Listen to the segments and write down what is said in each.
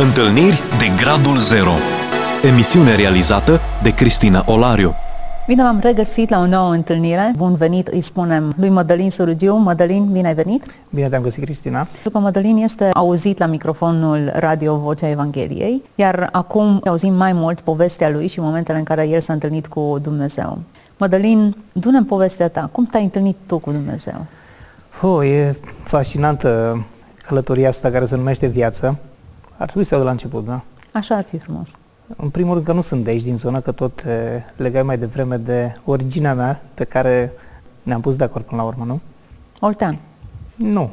Întâlniri de Gradul Zero Emisiune realizată de Cristina Olariu Bine v-am regăsit la o nouă întâlnire. Bun venit, îi spunem lui Mădălin Surugiu. Mădălin, bine ai venit! Bine te-am găsit, Cristina! Pentru că Mădălin este auzit la microfonul Radio Vocea Evangheliei, iar acum auzim mai mult povestea lui și momentele în care el s-a întâlnit cu Dumnezeu. Mădălin, du-ne povestea ta. Cum te-ai întâlnit tu cu Dumnezeu? Oh, e fascinantă călătoria asta care se numește viață. Ar trebui să iau de la început, da? Așa ar fi frumos. În primul rând că nu sunt de aici, din zonă, că tot legai mai devreme de originea mea, pe care ne-am pus de acord până la urmă, nu? Oltean. Nu.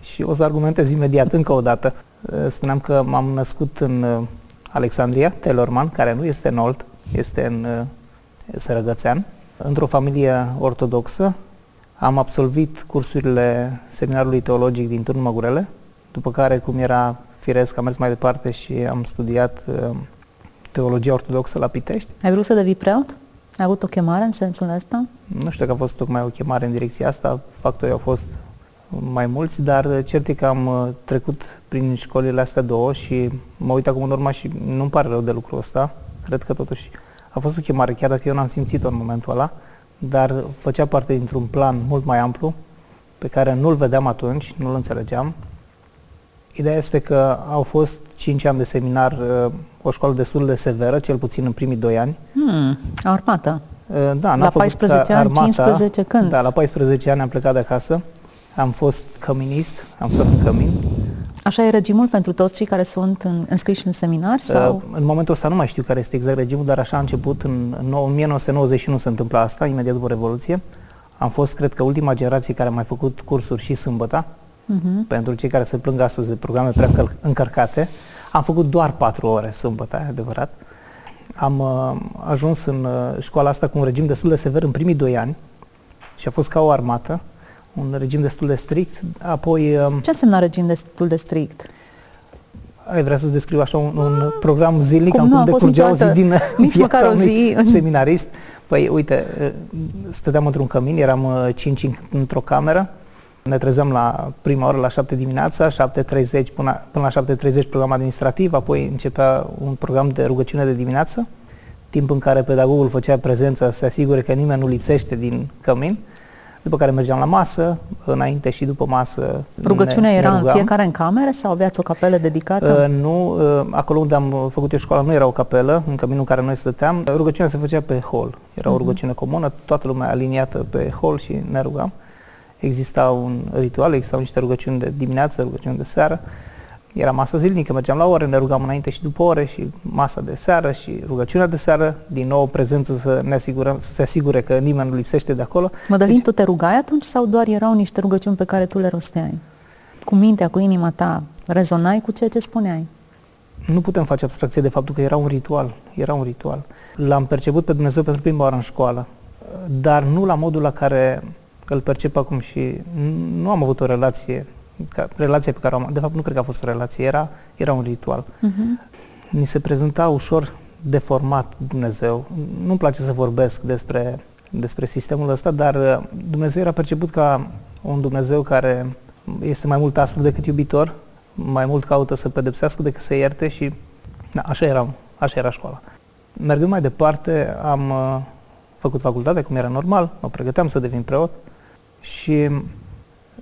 Și o să argumentez imediat încă o dată. Spuneam că m-am născut în Alexandria, Telorman, care nu este în Olt, este în Sărăgățean, într-o familie ortodoxă. Am absolvit cursurile seminarului teologic din Turnul Măgurele, după care, cum era firesc, am mers mai departe și am studiat teologia ortodoxă la Pitești. Ai vrut să devii preot? Ai avut o chemare în sensul ăsta? Nu știu dacă a fost tocmai o chemare în direcția asta, factorii au fost mai mulți, dar cert e că am uh, trecut prin școlile astea două și mă uit acum în urmă și nu-mi pare rău de lucrul ăsta. Cred că totuși a fost o chemare, chiar dacă eu n-am simțit-o în momentul ăla, dar făcea parte dintr-un plan mult mai amplu, pe care nu-l vedeam atunci, nu-l înțelegeam. Ideea este că au fost 5 ani de seminar, uh, o școală destul de severă, cel puțin în primii 2 ani. Hmm, armată. Uh, da, la 14 ani, armata, 15 când? Da, la 14 ani am plecat de acasă. Am fost căminist, am stat în cămin. Așa e regimul pentru toți cei care sunt în, înscriși în seminar? Uh, sau? În momentul ăsta nu mai știu care este exact regimul, dar așa a început. În, în 1991 se întâmplă asta, imediat după Revoluție. Am fost, cred că, ultima generație care a mai făcut cursuri și sâmbătă. Uh-huh. Pentru cei care se plâng astăzi de programe prea încărcate. Am făcut doar patru ore sâmbătă, e adevărat. Am uh, ajuns în uh, școala asta cu un regim destul de sever în primii doi ani și a fost ca o armată, un regim destul de strict. Apoi... Uh, Ce înseamnă regim destul de strict? Ai vrea să-ți descriu așa un, un program zilnic, cum am cum decurgea o zi din nici viața o zi. unui seminarist. Păi, uite, uh, stăteam într-un cămin, eram uh, cinci într-o cameră, ne trezeam la prima oră la 7 dimineața, 7.30 până, până la 7.30 program administrativ, apoi începea un program de rugăciune de dimineață, timp în care pedagogul făcea prezența să se asigure că nimeni nu lipsește din cămin, după care mergeam la masă, înainte și după masă. Rugăciunea ne, era ne în fiecare în cameră sau aveați o capelă dedicată? Uh, nu, uh, acolo unde am făcut eu școala nu era o capelă, în căminul în care noi stăteam. Rugăciunea se făcea pe hol. Era uh-huh. o mhm. rugăciune comună, toată lumea aliniată pe hol și ne rugam. Uh, exista un ritual, existau niște rugăciuni de dimineață, rugăciuni de seară. Era masa zilnică, mergeam la ore, ne rugam înainte și după ore și masa de seară și rugăciunea de seară, din nou prezență să ne asigurăm, să se asigure că nimeni nu lipsește de acolo. Mădălin, deci, tu te rugai atunci sau doar erau niște rugăciuni pe care tu le rosteai? Cu mintea, cu inima ta, rezonai cu ceea ce spuneai? Nu putem face abstracție de faptul că era un ritual. Era un ritual. L-am perceput pe Dumnezeu pentru prima oară în școală, dar nu la modul la care îl percep acum și nu am avut o relație, ca, relația pe care o am, de fapt nu cred că a fost o relație, era, era un ritual. Uh-huh. Mi se prezenta ușor deformat Dumnezeu. Nu-mi place să vorbesc despre, despre sistemul ăsta, dar uh, Dumnezeu era perceput ca un Dumnezeu care este mai mult aspru decât iubitor, mai mult caută să pedepsească decât să ierte și na, așa, era, așa era școala. Mergând mai departe, am uh, făcut facultate, cum era normal, mă pregăteam să devin preot, și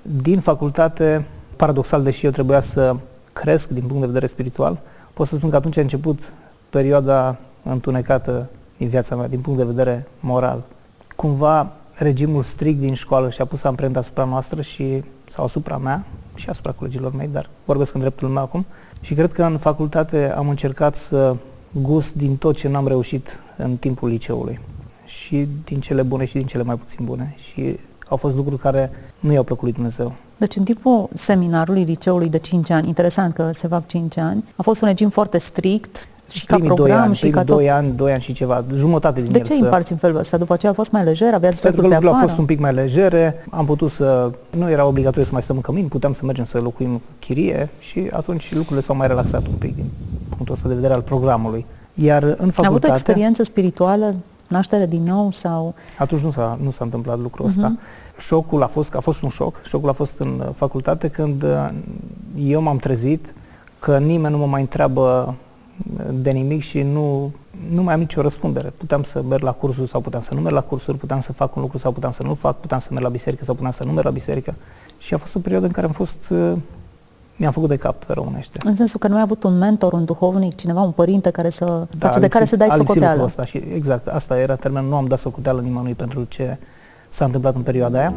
din facultate, paradoxal, deși eu trebuia să cresc din punct de vedere spiritual, pot să spun că atunci a început perioada întunecată din viața mea, din punct de vedere moral. Cumva regimul strict din școală și-a pus amprenta asupra noastră și sau asupra mea și asupra colegilor mei, dar vorbesc în dreptul meu acum. Și cred că în facultate am încercat să gust din tot ce n-am reușit în timpul liceului. Și din cele bune și din cele mai puțin bune. Și au fost lucruri care nu i-au plăcut lui Dumnezeu. Deci în timpul seminarului, liceului de 5 ani, interesant că se fac 5 ani, a fost un regim foarte strict și primii ca program ani, și ca tot. 2 ani, 2 ani și ceva, jumătate din De el ce să... împarți în felul ăsta? După aceea a fost mai lejer? Aveați Pentru că pe lucrurile afară? au fost un pic mai legere, am putut să... Nu era obligatoriu să mai stăm în cămin, puteam să mergem să locuim chirie și atunci lucrurile s-au mai relaxat un pic din punctul ăsta de vedere al programului. Iar în facultate... A avut o experiență spirituală, naștere din nou sau... Atunci nu s-a, nu s-a întâmplat lucrul ăsta. Uh-huh. Șocul a fost, a fost un șoc. Șocul a fost în uh, facultate când uh, eu m-am trezit că nimeni nu mă mai întreabă de nimic și nu, nu mai am nicio răspundere. Puteam să merg la cursuri sau puteam să nu merg la cursuri, puteam să fac un lucru sau puteam să nu fac, puteam să merg la biserică sau puteam să nu merg la biserică. Și a fost o perioadă în care am fost, uh, mi-am făcut de cap pe românește. În sensul că nu ai avut un mentor, un duhovnic, cineva, un părinte care să, da, față de care să dai socoteală. Asta și exact, asta era termenul, nu am dat socoteală nimănui pentru ce s-a întâmplat în perioada aia.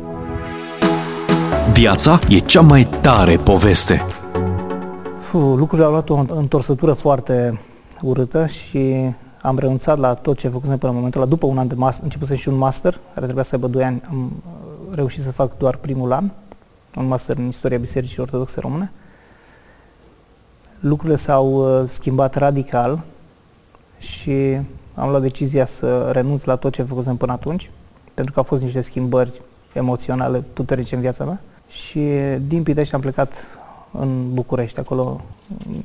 Viața e cea mai tare poveste. Fuh, lucrurile au luat o întorsătură foarte urâtă și am renunțat la tot ce făcusem până în momentul ăla. După un an de master, începusem și un master, care trebuia să aibă 2 ani, am uh, reușit să fac doar primul an, un master în istoria Bisericii Ortodoxe Române. Lucrurile s-au uh, schimbat radical și am luat decizia să renunț la tot ce făcusem până atunci, pentru că au fost niște schimbări emoționale puternice în viața mea. Și din Pitești am plecat în București. Acolo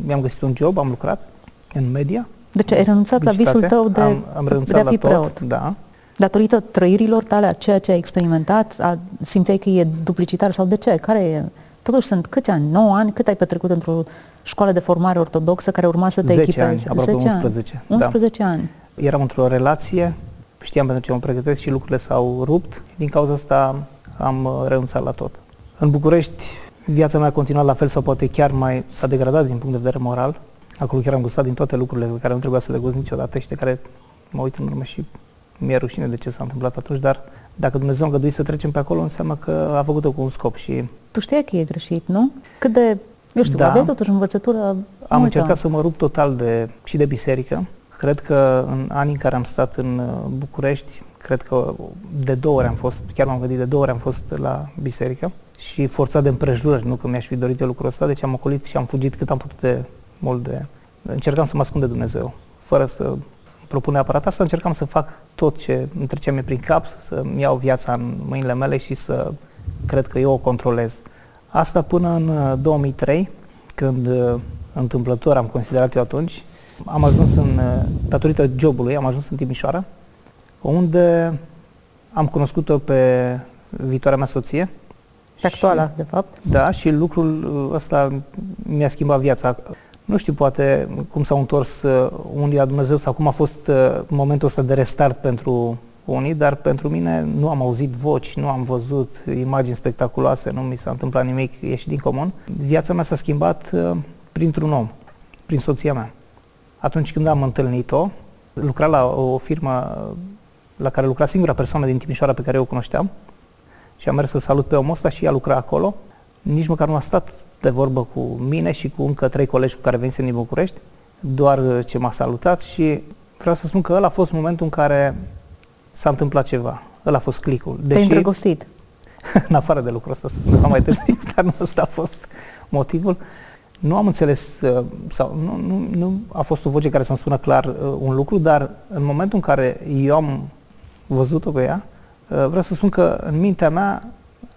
mi-am găsit un job, am lucrat în media. Deci ai renunțat la visul tău de, am, am renunțat de a fi la tot, preot. Da. Datorită trăirilor tale, a ceea ce ai experimentat, a, simțeai că e duplicitar sau de ce? Care e? Totuși sunt câți ani? 9 ani? Cât ai petrecut într-o școală de formare ortodoxă care urma să te 10 echipezi? Ani, aproape 10 11. Ani. 11 da. ani. Eram într-o relație, știam pentru ce mă pregătesc și lucrurile s-au rupt. Din cauza asta am uh, renunțat la tot. În București viața mea a continuat la fel sau poate chiar mai s-a degradat din punct de vedere moral. Acolo chiar am gustat din toate lucrurile pe care nu trebuia să le gust niciodată și de care mă uit în urmă și mi-e rușine de ce s-a întâmplat atunci, dar dacă Dumnezeu a îngăduit să trecem pe acolo, înseamnă că a făcut-o cu un scop și... Tu știai că e greșit, nu? Cât de, eu știu, da, aveai totuși învățătură Am multă. încercat să mă rup total de, și de biserică. Cred că în anii în care am stat în uh, București, cred că de două ori am fost, chiar m-am gândit, de două ori am fost la biserică și forțat de împrejurări, nu că mi-aș fi dorit eu lucrul ăsta, deci am ocolit și am fugit cât am putut de mult de... Încercam să mă ascund de Dumnezeu, fără să propun neapărat asta, încercam să fac tot ce îmi trecea mie prin cap, să-mi iau viața în mâinile mele și să cred că eu o controlez. Asta până în 2003, uh, când uh, întâmplător am considerat eu atunci, am ajuns în, uh, datorită jobului, am ajuns în Timișoara, unde am cunoscut-o pe viitoarea mea soție, pe actuala, de fapt. Da, și lucrul ăsta mi-a schimbat viața. Nu știu, poate cum s-au întors uh, unii la Dumnezeu sau cum a fost uh, momentul ăsta de restart pentru unii, dar pentru mine nu am auzit voci, nu am văzut imagini spectaculoase, nu mi s-a întâmplat nimic ieșit din comun. Viața mea s-a schimbat uh, printr-un om, prin soția mea. Atunci când am întâlnit-o, lucra la o firmă la care lucra singura persoană din Timișoara pe care eu o cunoșteam, și am mers să salut pe omul ăsta și ea lucra acolo. Nici măcar nu a stat de vorbă cu mine și cu încă trei colegi cu care venisem din București, doar uh, ce m-a salutat și vreau să spun că ăla a fost momentul în care s-a întâmplat ceva. Ăla a fost clicul. Deși, Te-ai îndrăgostit. în afară de lucrul ăsta, să mai târziu, dar nu ăsta a fost motivul. Nu am înțeles, uh, sau nu, nu, nu a fost o voce care să-mi spună clar uh, un lucru, dar în momentul în care eu am văzut-o pe ea, Uh, vreau să spun că în mintea mea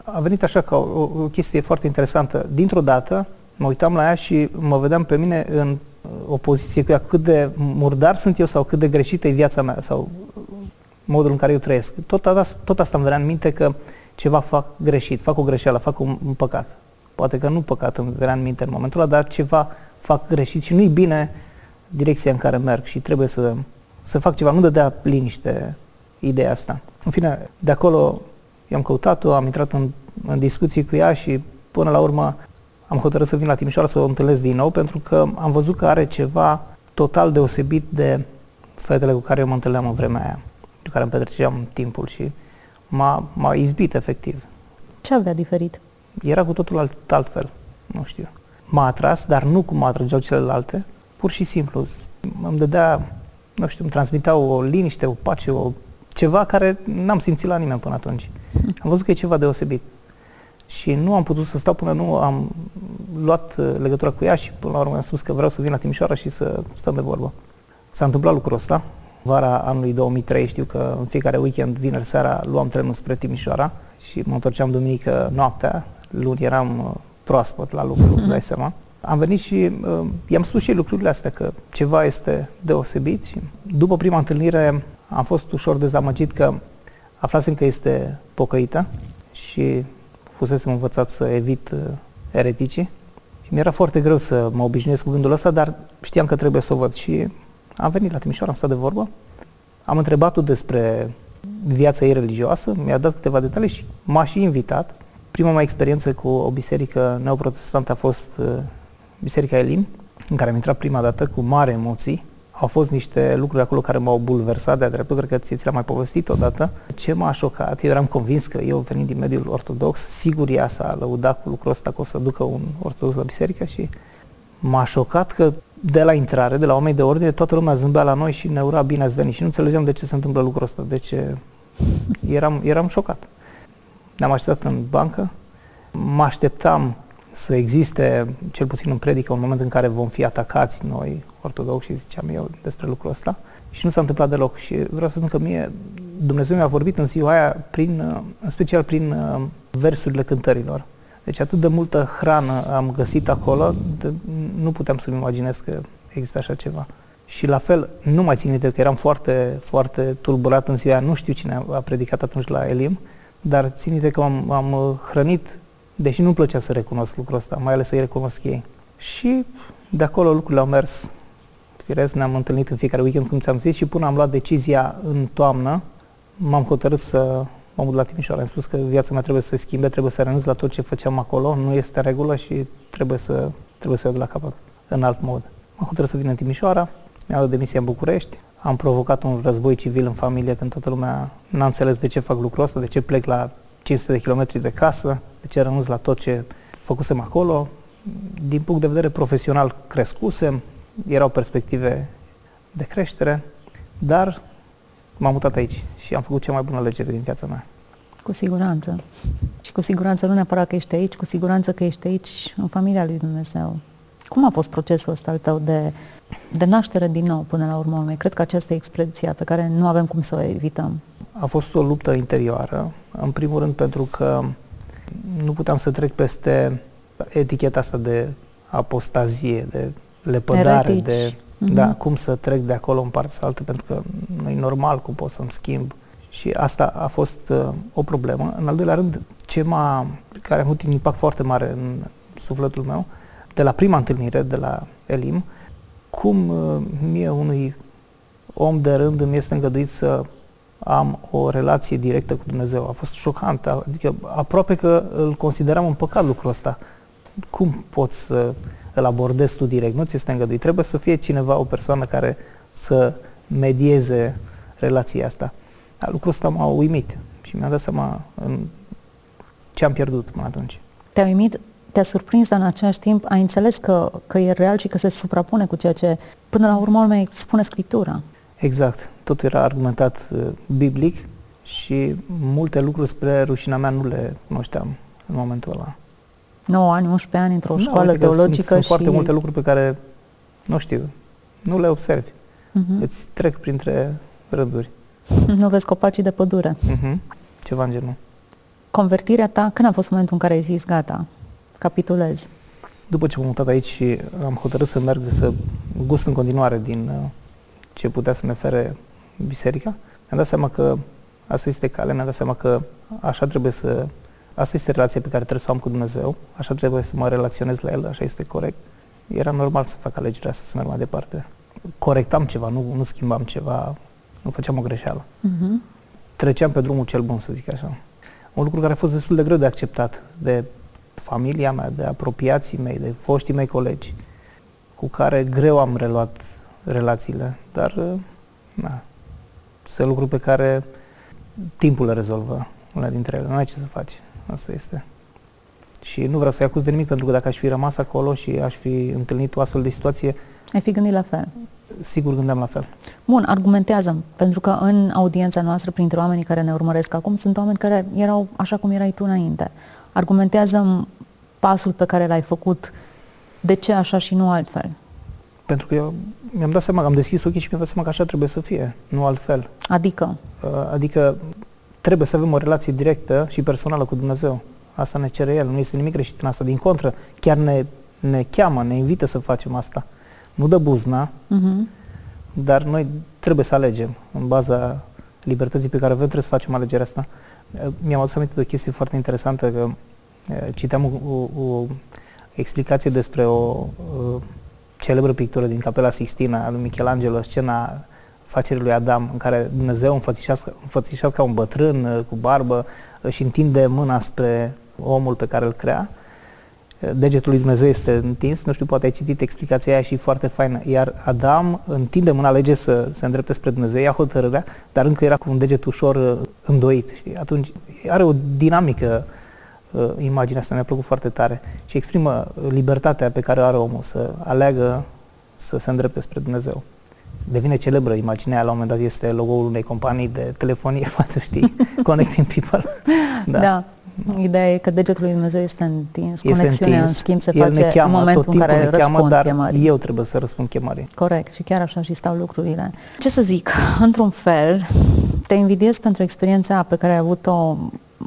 a venit așa ca o, o chestie foarte interesantă. Dintr-o dată mă uitam la ea și mă vedeam pe mine în uh, o poziție cu ea cât de murdar sunt eu sau cât de greșită e viața mea sau modul în care eu trăiesc. Tot, asta, tot asta îmi venea în minte că ceva fac greșit, fac o greșeală, fac un, un păcat. Poate că nu păcat îmi venea în minte în momentul ăla, dar ceva fac greșit și nu-i bine direcția în care merg și trebuie să, să fac ceva. Nu dădea liniște ideea asta. În fine, de acolo i-am căutat-o, am intrat în, în discuții cu ea și până la urmă am hotărât să vin la Timișoara să o întâlnesc din nou pentru că am văzut că are ceva total deosebit de fetele cu care eu mă întâlneam în vremea aia, cu care îmi petreceam timpul și m-a, m-a izbit efectiv. Ce avea diferit? Era cu totul alt, altfel, nu știu. M-a atras, dar nu cum mă atrăgeau celelalte, pur și simplu. Îmi dădea, nu știu, îmi transmitea o liniște, o pace, o ceva care n-am simțit la nimeni până atunci. Am văzut că e ceva deosebit. Și nu am putut să stau până nu am luat uh, legătura cu ea și până la urmă am spus că vreau să vin la Timișoara și să stăm de vorbă. S-a întâmplat lucrul ăsta. Vara anului 2003 știu că în fiecare weekend, vineri seara, luam trenul spre Timișoara și mă întorceam duminică noaptea. Luni eram uh, proaspăt la lucru, îți dai seama. Am venit și uh, i-am spus și lucrurile astea, că ceva este deosebit și după prima întâlnire am fost ușor dezamăgit că aflasem că este pocăită și fusesem învățat să evit uh, ereticii Și mi-era foarte greu să mă obișnuiesc cu gândul ăsta, dar știam că trebuie să o văd și am venit la Timișoara, am stat de vorbă, am întrebat-o despre viața ei religioasă, mi-a dat câteva detalii și m-a și invitat. Prima mea experiență cu o biserică neoprotestantă a fost uh, Biserica Elim, în care am intrat prima dată cu mare emoții. Au fost niște lucruri acolo care m-au bulversat de-a dreptul, cred că ți l-am mai povestit odată. Ce m-a șocat, eu eram convins că eu venind din mediul ortodox, sigur ea s-a lăudat cu lucrul ăsta că o să ducă un ortodox la biserică și m-a șocat că de la intrare, de la oameni de ordine, toată lumea zâmbea la noi și ne ura bine ați venit și nu înțelegeam de ce se întâmplă lucrul ăsta, de ce eram, eram șocat. Ne-am așteptat în bancă, mă așteptam să existe, cel puțin în predică, un moment în care vom fi atacați noi, ortodoxi, ziceam eu despre lucrul ăsta. Și nu s-a întâmplat deloc. Și vreau să spun că mie Dumnezeu mi-a vorbit în ziua aia, prin, în special prin uh, versurile cântărilor. Deci atât de multă hrană am găsit acolo, de, nu puteam să-mi imaginez că există așa ceva. Și la fel, nu mai țin minte că eram foarte, foarte tulburat în ziua aia, nu știu cine a predicat atunci la Elim, dar țin minte că am, am uh, hrănit, deși nu-mi plăcea să recunosc lucrul ăsta, mai ales să-i recunosc ei. Și de acolo lucrurile au mers. Firesc, ne-am întâlnit în fiecare weekend, cum ți-am zis, și până am luat decizia în toamnă, m-am hotărât să mă mut la Timișoara. Am spus că viața mea trebuie să se schimbe, trebuie să renunț la tot ce făceam acolo, nu este regulă și trebuie să, trebuie să iau de la capăt în alt mod. M-am hotărât să vin în Timișoara, mi-am dat demisia în București, am provocat un război civil în familie când toată lumea n-a înțeles de ce fac lucrul ăsta, de ce plec la 500 de kilometri de casă, de ce renunț la tot ce făcusem acolo. Din punct de vedere profesional crescusem, erau perspective de creștere, dar m-am mutat aici și am făcut cea mai bună alegere din viața mea. Cu siguranță. Și cu siguranță nu neapărat că ești aici, cu siguranță că ești aici în familia lui Dumnezeu. Cum a fost procesul ăsta al tău de, de naștere din nou până la urmă? Cred că această expresia pe care nu avem cum să o evităm. A fost o luptă interioară, în primul rând pentru că nu puteam să trec peste eticheta asta de apostazie, de lepădare, Eretici. de mm-hmm. da, cum să trec de acolo în partea altă, pentru că nu e normal cum pot să-mi schimb. Și asta a fost uh, o problemă. În al doilea rând, ce m-a, care a avut un impact foarte mare în sufletul meu, de la prima întâlnire de la Elim, cum uh, mie unui om de rând îmi este îngăduit să am o relație directă cu Dumnezeu. A fost șocant, adică aproape că îl consideram un păcat lucrul ăsta. Cum poți să îl abordezi tu direct? Nu ți este îngăduit. Trebuie să fie cineva, o persoană care să medieze relația asta. Dar lucrul ăsta m-a uimit și mi-am dat seama în ce am pierdut până atunci. Te-a uimit te-a surprins, dar în același timp ai înțeles că, că e real și că se suprapune cu ceea ce până la urmă mai spune Scriptura. Exact. Totul era argumentat uh, biblic și multe lucruri spre rușina mea nu le cunoșteam în momentul ăla. 9 ani, 11 ani într-o școală adică teologică sunt, sunt și... foarte multe lucruri pe care nu știu, nu le observi. Uh-huh. Îți trec printre rânduri. Nu vezi copacii de pădure. Uh-huh. Ceva în genul. Convertirea ta, când a fost momentul în care ai zis, gata, capitulez? După ce m-am mutat aici și am hotărât să merg să gust în continuare din uh, ce putea să-mi ofere biserica, mi-am dat seama că asta este calea, mi-am dat seama că așa trebuie să... Asta este relația pe care trebuie să o am cu Dumnezeu, așa trebuie să mă relaționez la El, așa este corect. Era normal să fac alegerea asta, să merg mai departe. Corectam ceva, nu, nu schimbam ceva, nu făceam o greșeală. Uh-huh. Treceam pe drumul cel bun, să zic așa. Un lucru care a fost destul de greu de acceptat de familia mea, de apropiații mei, de foștii mei colegi, cu care greu am reluat relațiile, dar uh, na, sunt lucruri pe care timpul le rezolvă una dintre ele, nu ai ce să faci, asta este. Și nu vreau să-i acuz de nimic, pentru că dacă aș fi rămas acolo și aș fi întâlnit o astfel de situație... Ai fi gândit la fel. Sigur gândeam la fel. Bun, argumentează pentru că în audiența noastră, printre oamenii care ne urmăresc acum, sunt oameni care erau așa cum erai tu înainte. Argumentează pasul pe care l-ai făcut, de ce așa și nu altfel? Pentru că eu mi-am dat seama, am deschis ochii și mi-am dat seama că așa trebuie să fie, nu altfel. Adică? Uh, adică trebuie să avem o relație directă și personală cu Dumnezeu. Asta ne cere El, nu este nimic greșit în asta. Din contră, chiar ne, ne cheamă, ne invită să facem asta. Nu dă buzna, uh-huh. dar noi trebuie să alegem în baza libertății pe care avem, trebuie să facem alegerea asta. Uh, mi-am adus aminte de o chestie foarte interesantă, că uh, citeam o, o, explicație despre o uh, celebră pictură din Capela Sixtina a lui Michelangelo, scena facerii lui Adam, în care Dumnezeu înfățișat ca un bătrân uh, cu barbă își întinde mâna spre omul pe care îl crea. Degetul lui Dumnezeu este întins, nu știu, poate ai citit explicația aia și foarte faină. Iar Adam întinde mâna, alege să se îndrepte spre Dumnezeu, ia hotărârea, dar încă era cu un deget ușor uh, îndoit, știi? Atunci are o dinamică uh, imaginea asta, mi-a plăcut foarte tare și exprimă libertatea pe care o are omul să aleagă să se îndrepte spre Dumnezeu devine celebră imaginea la un moment dat este logo-ul unei companii de telefonie, poate știi, Connecting People. Da. da. Ideea e că degetul lui Dumnezeu este întins, este conexiunea întins. în schimb se El face ne cheamă, în momentul tot în care ne cheamă, răspund dar chemării. eu trebuie să răspund chemării. Corect, și chiar așa și stau lucrurile. Ce să zic, într-un fel, te invidiez pentru experiența pe care ai avut-o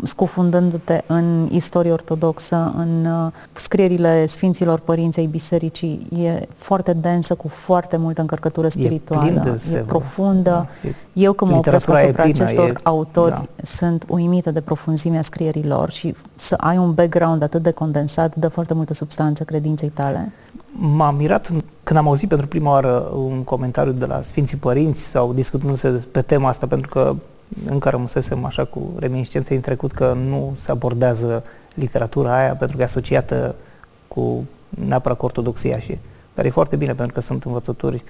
scufundându-te în istorie ortodoxă, în uh, scrierile Sfinților Părinței Bisericii, e foarte densă, cu foarte multă încărcătură spirituală, e, e profundă. Da, e, Eu când mă opresc asupra plină, acestor e, autori, da. sunt uimită de profunzimea scrierilor și să ai un background atât de condensat, dă foarte multă substanță credinței tale. M-am mirat când am auzit pentru prima oară un comentariu de la Sfinții Părinți sau discutându-se pe tema asta, pentru că încă rămăsesem așa cu reminiscențe în trecut că nu se abordează literatura aia pentru că e asociată cu neapărat cu ortodoxia și dar e foarte bine pentru că sunt învățături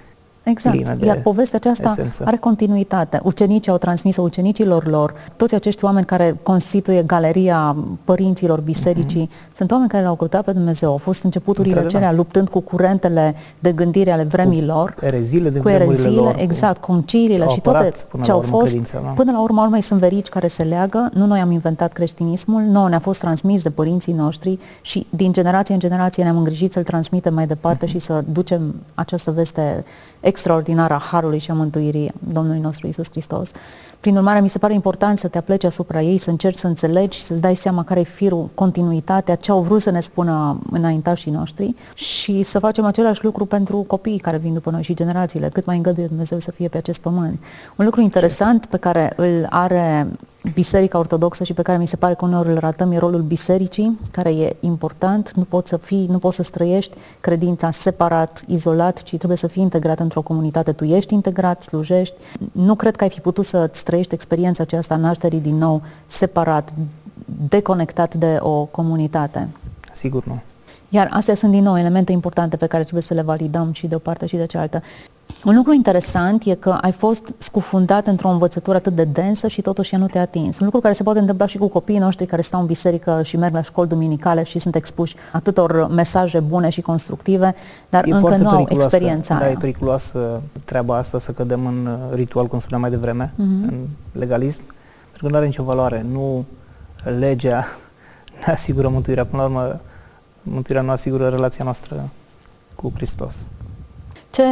Exact. Iar povestea aceasta esență. are continuitate. Ucenicii au transmis-o ucenicilor lor. Toți acești oameni care constituie galeria părinților bisericii mm-hmm. sunt oameni care l-au căutat pe Dumnezeu. Au fost începuturile acelea luptând cu curentele de gândire ale vremilor. Cu ereziile de cu ereziile, lor, exact, conciliile și toate ce au fost. Credința, da? Până la urmă, urmei sunt verici care se leagă. Nu noi am inventat creștinismul, nouă ne-a fost transmis de părinții noștri și din generație în generație ne-am îngrijit să-l transmitem mai departe mm-hmm. și să ducem această veste extraordinară a Harului și a Mântuirii Domnului nostru Isus Hristos. Prin urmare, mi se pare important să te apleci asupra ei, să încerci să înțelegi, să-ți dai seama care e firul, continuitatea, ce au vrut să ne spună înaintașii noștri și să facem același lucru pentru copiii care vin după noi și generațiile, cât mai îngăduie Dumnezeu să fie pe acest pământ. Un lucru interesant pe care îl are Biserica Ortodoxă și pe care mi se pare că uneori îl ratăm e rolul bisericii, care e important. Nu poți să fii, nu poți să străiești credința separat, izolat, ci trebuie să fii integrat într-o comunitate. Tu ești integrat, slujești. Nu cred că ai fi putut să-ți trăiești experiența aceasta nașterii din nou separat, deconectat de o comunitate. Sigur nu. Iar astea sunt din nou elemente importante pe care trebuie să le validăm și de o parte și de cealaltă. Un lucru interesant e că ai fost scufundat într-o învățătură atât de densă și totuși ea nu te-a atins. Un lucru care se poate întâmpla și cu copiii noștri care stau în biserică și merg la școli duminicale și sunt expuși atâtor mesaje bune și constructive, dar e încă nu au experiența da, aia. e periculoasă treaba asta să cădem în uh, ritual, cum spuneam mai devreme, mm-hmm. în legalism, pentru că nu are nicio valoare. Nu legea ne asigură mântuirea. Până la urmă, mântuirea nu asigură relația noastră cu Hristos. Ce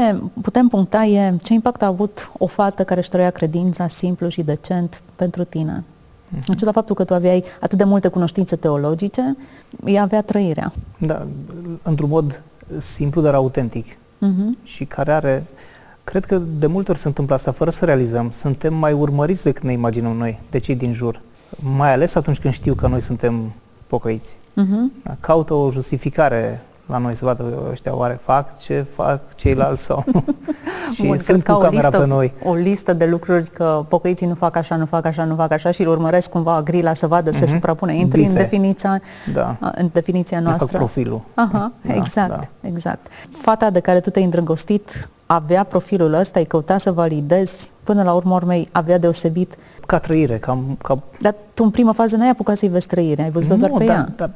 putem puncta e ce impact a avut o fată care își trăia credința simplu și decent pentru tine. Mm-hmm. În ciuda faptul că tu aveai atât de multe cunoștințe teologice, ea avea trăirea. Da, într-un mod simplu, dar autentic. Mm-hmm. Și care are, cred că de multe ori se întâmplă asta fără să realizăm. Suntem mai urmăriți decât ne imaginăm noi, de cei din jur. Mai ales atunci când știu că noi suntem pocăiți. Uh-huh. Caută o justificare la noi să vadă ăștia oare fac ce fac ceilalți sau și Bun, sunt cu camera listă, pe noi. O listă de lucruri că pocăiții nu fac așa, nu fac așa, nu fac așa și îl urmăresc cumva grila să vadă, uh-huh. se mhm. suprapune. Intri Bife. în definiția, da. în definiția noastră. fac profilul. Aha, da, exact, da. exact. Fata de care tu te-ai îndrăgostit avea profilul ăsta, îi căuta să validezi, până la urmă urmei avea deosebit ca trăire, ca, ca... Dar tu în prima fază n-ai apucat să-i vezi trăire, ai văzut doar pe dar, ea. Dar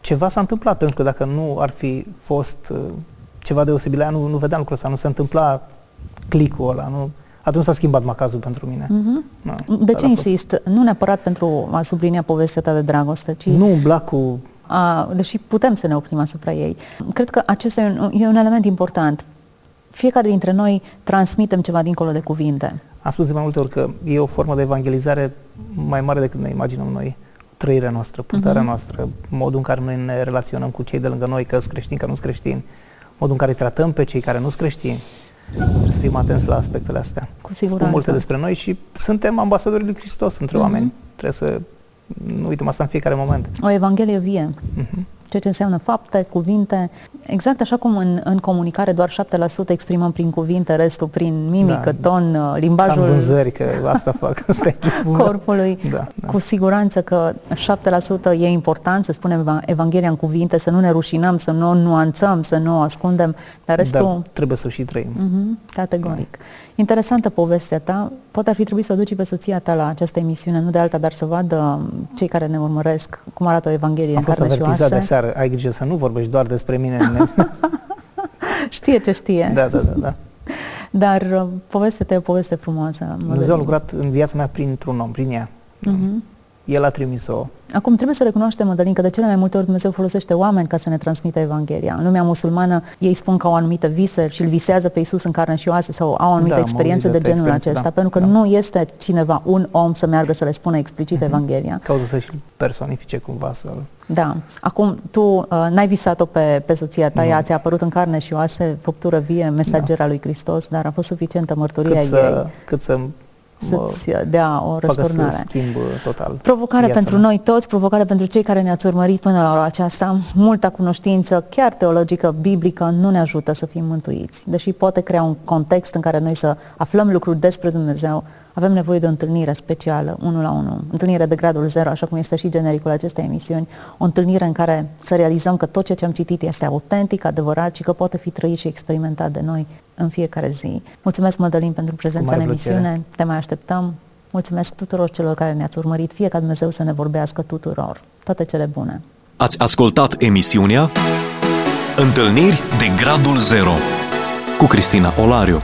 ceva s-a întâmplat, pentru că dacă nu ar fi fost uh, ceva deosebit la ea, nu, nu vedeam lucrul ăsta, nu se întâmpla clicul ăla, nu, atunci s-a schimbat macazul pentru mine. Mm-hmm. Da, de ce insist? Nu neapărat pentru a sublinia povestea ta de dragoste, ci... Nu umbla cu... A, deși putem să ne oprim asupra ei. Cred că acesta e un, e un element important. Fiecare dintre noi transmitem ceva dincolo de cuvinte. Am spus de mai multe ori că e o formă de evangelizare mai mare decât ne imaginăm noi trăirea noastră, purtarea uh-huh. noastră, modul în care noi ne relaționăm cu cei de lângă noi, că sunt creștini, că nu sunt creștini, modul în care tratăm pe cei care nu sunt creștini. Trebuie să fim atenți la aspectele astea. Cu siguranță. Spun multe despre noi și suntem ambasadorii lui Hristos între uh-huh. oameni. Trebuie să nu uităm asta în fiecare moment. O evanghelie vie. Uh-huh. Ceea ce înseamnă fapte, cuvinte, exact așa cum în, în comunicare doar 7% exprimăm prin cuvinte, restul prin mimică, da, ton, uh, limbajul Cam vânzări, că asta fac. Asta e corpului. Da, da. Cu siguranță că 7% e important să spunem Evanghelia în cuvinte, să nu ne rușinăm, să nu o nuanțăm, să nu o ascundem, dar restul... Dar trebuie să și trăim. Uh-huh, categoric. Da. Interesantă povestea ta. Poate ar fi trebuit să o duci pe soția ta la această emisiune, nu de alta, dar să vadă cei care ne urmăresc cum arată o Evanghelie Am în carne și oase. De seară. Ai grijă să nu vorbești doar despre mine. știe ce știe. Da, da, da. da. Dar uh, povestea ta e o poveste frumoasă. Dumnezeu a lucrat în viața mea printr-un om, prin ea. Uh-huh. El a trimis-o Acum trebuie să recunoaștem, Mădălin, că de cele mai multe ori Dumnezeu folosește oameni ca să ne transmită Evanghelia. În lumea musulmană ei spun că au o anumită visă și îl visează pe Isus în carne și oase sau au o anumită da, experiență de, de genul acesta, da, pentru că da. nu este cineva, un om să meargă să le spună explicit uh-huh. Evanghelia. Caută să-și personifice cumva să Da. Acum, tu uh, n-ai visat-o pe, pe soția ta, ea ți-a apărut în carne și oase, făptură vie, mesagera da. lui Hristos, dar a fost suficientă mărturia cât să, ei. Cât să să-ți dea o răsturnare. Să schimb total. Provocare pentru mea. noi toți, provocare pentru cei care ne-ați urmărit până la ora aceasta. Multa cunoștință, chiar teologică, biblică, nu ne ajută să fim mântuiți. Deși poate crea un context în care noi să aflăm lucruri despre Dumnezeu, avem nevoie de o întâlnire specială, unul la unul, întâlnire de gradul zero, așa cum este și genericul acestei emisiuni, o întâlnire în care să realizăm că tot ceea ce am citit este autentic, adevărat și că poate fi trăit și experimentat de noi în fiecare zi. Mulțumesc, Mădălin, pentru prezența în emisiune, plăcere. te mai așteptăm. Mulțumesc tuturor celor care ne-ați urmărit, fie ca Dumnezeu să ne vorbească tuturor. Toate cele bune! Ați ascultat emisiunea Întâlniri de Gradul Zero cu Cristina Olariu.